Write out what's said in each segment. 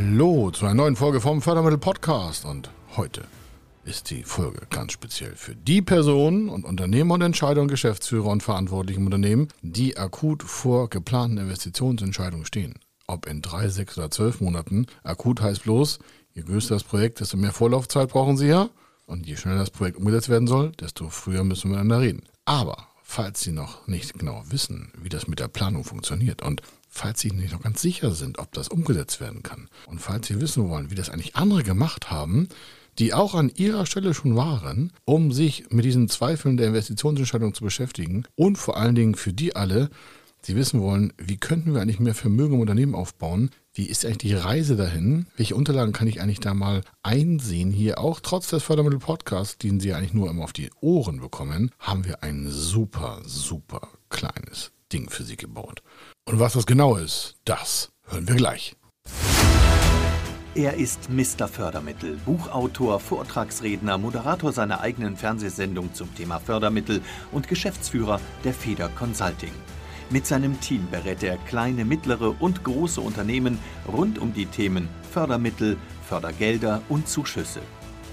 Hallo zu einer neuen Folge vom Fördermittel Podcast und heute ist die Folge ganz speziell für die Personen und Unternehmer und Entscheider und Geschäftsführer und Verantwortliche im Unternehmen, die akut vor geplanten Investitionsentscheidungen stehen. Ob in drei, sechs oder zwölf Monaten. Akut heißt bloß, je größer das Projekt, desto mehr Vorlaufzeit brauchen Sie ja. Und je schneller das Projekt umgesetzt werden soll, desto früher müssen wir miteinander reden. Aber falls Sie noch nicht genau wissen, wie das mit der Planung funktioniert und falls Sie nicht noch ganz sicher sind, ob das umgesetzt werden kann und falls Sie wissen wollen, wie das eigentlich andere gemacht haben, die auch an ihrer Stelle schon waren, um sich mit diesen Zweifeln der Investitionsentscheidung zu beschäftigen und vor allen Dingen für die alle, die wissen wollen, wie könnten wir eigentlich mehr Vermögen im Unternehmen aufbauen, wie ist eigentlich die Reise dahin, welche Unterlagen kann ich eigentlich da mal einsehen hier, auch trotz des Fördermittel-Podcasts, den Sie eigentlich nur immer auf die Ohren bekommen, haben wir ein super, super kleines Ding für Sie gebaut. Und was das genau ist, das hören wir gleich. Er ist Mr. Fördermittel, Buchautor, Vortragsredner, Moderator seiner eigenen Fernsehsendung zum Thema Fördermittel und Geschäftsführer der Feder Consulting. Mit seinem Team berät er kleine, mittlere und große Unternehmen rund um die Themen Fördermittel, Fördergelder und Zuschüsse.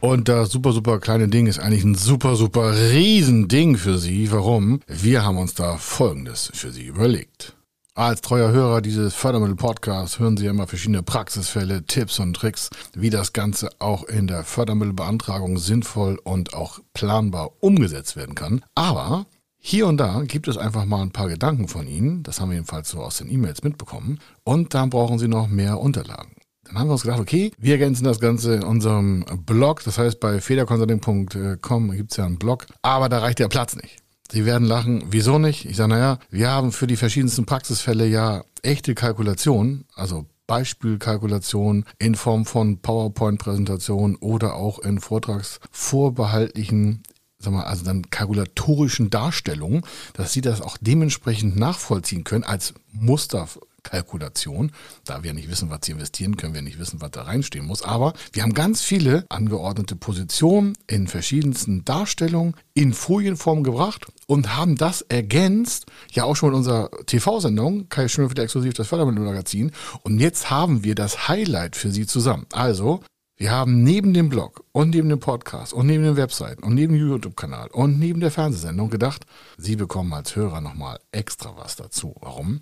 Und das super, super kleine Ding ist eigentlich ein super, super Riesending für Sie. Warum? Wir haben uns da Folgendes für Sie überlegt. Als treuer Hörer dieses Fördermittel-Podcasts hören Sie ja immer verschiedene Praxisfälle, Tipps und Tricks, wie das Ganze auch in der Fördermittelbeantragung sinnvoll und auch planbar umgesetzt werden kann. Aber hier und da gibt es einfach mal ein paar Gedanken von Ihnen, das haben wir jedenfalls so aus den E-Mails mitbekommen, und dann brauchen Sie noch mehr Unterlagen. Dann haben wir uns gedacht, okay, wir ergänzen das Ganze in unserem Blog, das heißt bei federconsulting.com gibt es ja einen Blog, aber da reicht der Platz nicht. Sie werden lachen, wieso nicht? Ich sage, naja, wir haben für die verschiedensten Praxisfälle ja echte Kalkulationen, also Beispielkalkulation in Form von PowerPoint-Präsentationen oder auch in vortragsvorbehaltlichen sag mal, also dann kalkulatorischen Darstellungen, dass sie das auch dementsprechend nachvollziehen können als Muster Kalkulation. Da wir nicht wissen, was sie investieren, können wir nicht wissen, was da reinstehen muss. Aber wir haben ganz viele angeordnete Positionen in verschiedensten Darstellungen in Folienform gebracht und haben das ergänzt, ja auch schon in unserer TV-Sendung, Kai wieder exklusiv das Fördermittelmagazin. Und jetzt haben wir das Highlight für Sie zusammen. Also, wir haben neben dem Blog und neben dem Podcast und neben den Webseiten und neben dem YouTube-Kanal und neben der Fernsehsendung gedacht, Sie bekommen als Hörer nochmal extra was dazu. Warum?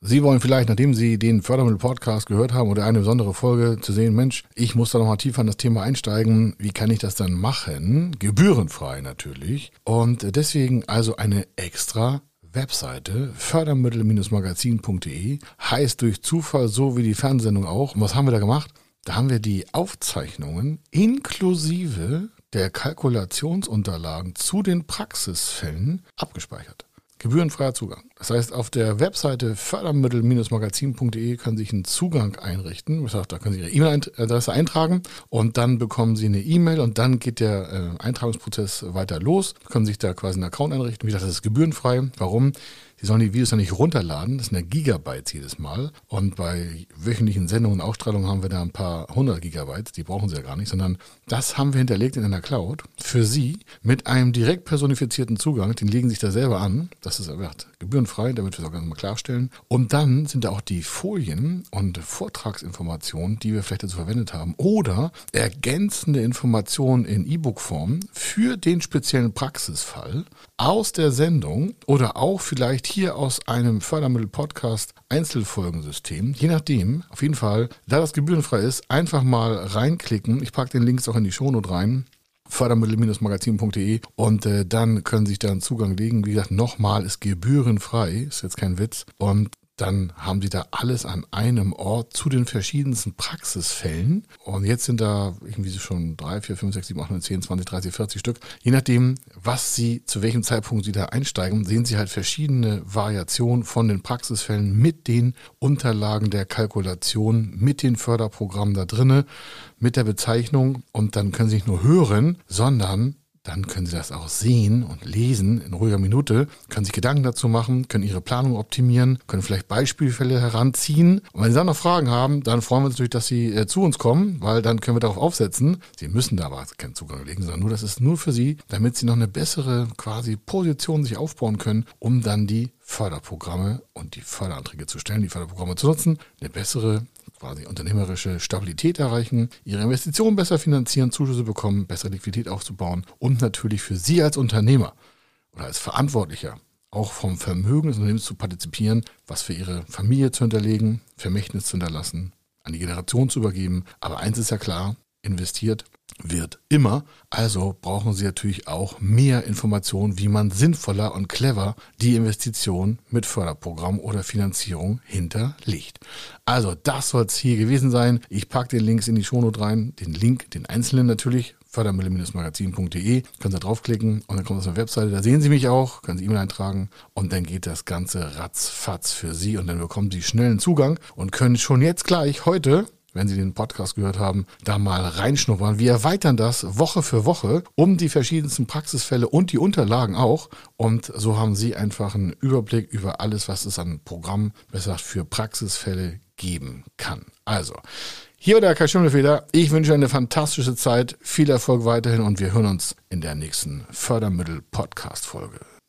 Sie wollen vielleicht, nachdem Sie den Fördermittel-Podcast gehört haben oder eine besondere Folge zu sehen, Mensch, ich muss da nochmal tiefer in das Thema einsteigen. Wie kann ich das dann machen? Gebührenfrei natürlich. Und deswegen also eine extra Webseite fördermittel-magazin.de heißt durch Zufall so wie die Fernsehsendung auch. Und was haben wir da gemacht? Da haben wir die Aufzeichnungen inklusive der Kalkulationsunterlagen zu den Praxisfällen abgespeichert. Gebührenfreier Zugang. Das heißt, auf der Webseite fördermittel-magazin.de Sie sich einen Zugang einrichten. Das heißt, da können Sie Ihre E-Mail-Adresse eintragen und dann bekommen Sie eine E-Mail und dann geht der äh, Eintragungsprozess weiter los. Sie können sich da quasi einen Account einrichten. Wie gesagt, das ist gebührenfrei. Warum? Sie sollen die Videos ja nicht runterladen, das sind ja Gigabytes jedes Mal. Und bei wöchentlichen Sendungen und Ausstrahlungen haben wir da ein paar hundert Gigabytes, die brauchen Sie ja gar nicht, sondern das haben wir hinterlegt in einer Cloud für Sie mit einem direkt personifizierten Zugang, den legen Sie sich da selber an. Das ist gebührenfrei, damit wir es auch ganz mal klarstellen. Und dann sind da auch die Folien und Vortragsinformationen, die wir vielleicht dazu verwendet haben, oder ergänzende Informationen in E-Book-Form für den speziellen Praxisfall aus der Sendung oder auch vielleicht hier aus einem Fördermittel-Podcast Einzelfolgensystem. Je nachdem, auf jeden Fall, da das gebührenfrei ist, einfach mal reinklicken. Ich packe den Links auch in die Shownote rein fördermittel-magazin.de und äh, dann können Sie sich da einen Zugang legen. Wie gesagt, nochmal ist gebührenfrei, ist jetzt kein Witz. Und dann haben Sie da alles an einem Ort zu den verschiedensten Praxisfällen. Und jetzt sind da irgendwie schon drei, vier, fünf, sechs, sieben, acht, neun, zehn, zwanzig, dreißig, vierzig Stück. Je nachdem, was Sie, zu welchem Zeitpunkt Sie da einsteigen, sehen Sie halt verschiedene Variationen von den Praxisfällen mit den Unterlagen der Kalkulation, mit den Förderprogrammen da drinne, mit der Bezeichnung. Und dann können Sie nicht nur hören, sondern dann können Sie das auch sehen und lesen in ruhiger Minute, können sich Gedanken dazu machen, können Ihre Planung optimieren, können vielleicht Beispielfälle heranziehen. Und wenn Sie dann noch Fragen haben, dann freuen wir uns natürlich, dass Sie äh, zu uns kommen, weil dann können wir darauf aufsetzen. Sie müssen da aber keinen Zugang legen, sondern nur, das ist nur für Sie, damit Sie noch eine bessere quasi Position sich aufbauen können, um dann die Förderprogramme und die Förderanträge zu stellen, die Förderprogramme zu nutzen, eine bessere quasi unternehmerische Stabilität erreichen, ihre Investitionen besser finanzieren, Zuschüsse bekommen, bessere Liquidität aufzubauen und natürlich für Sie als Unternehmer oder als Verantwortlicher auch vom Vermögen des Unternehmens zu partizipieren, was für Ihre Familie zu hinterlegen, Vermächtnis zu hinterlassen, an die Generation zu übergeben. Aber eins ist ja klar, investiert wird immer. Also brauchen Sie natürlich auch mehr Informationen, wie man sinnvoller und clever die Investition mit Förderprogramm oder Finanzierung hinterlegt. Also das soll es hier gewesen sein. Ich packe den Links in die Shownote rein, den Link, den einzelnen natürlich, fördermittel-magazin.de, können Sie draufklicken und dann kommt das auf die Webseite, da sehen Sie mich auch, können Sie E-Mail eintragen und dann geht das Ganze ratzfatz für Sie und dann bekommen Sie schnellen Zugang und können schon jetzt gleich heute wenn Sie den Podcast gehört haben, da mal reinschnuppern. Wir erweitern das Woche für Woche um die verschiedensten Praxisfälle und die Unterlagen auch. Und so haben Sie einfach einen Überblick über alles, was es an Programm, besser für Praxisfälle geben kann. Also, hier war der Kai Schimmelfeder. Ich wünsche eine fantastische Zeit, viel Erfolg weiterhin und wir hören uns in der nächsten Fördermittel-Podcast-Folge.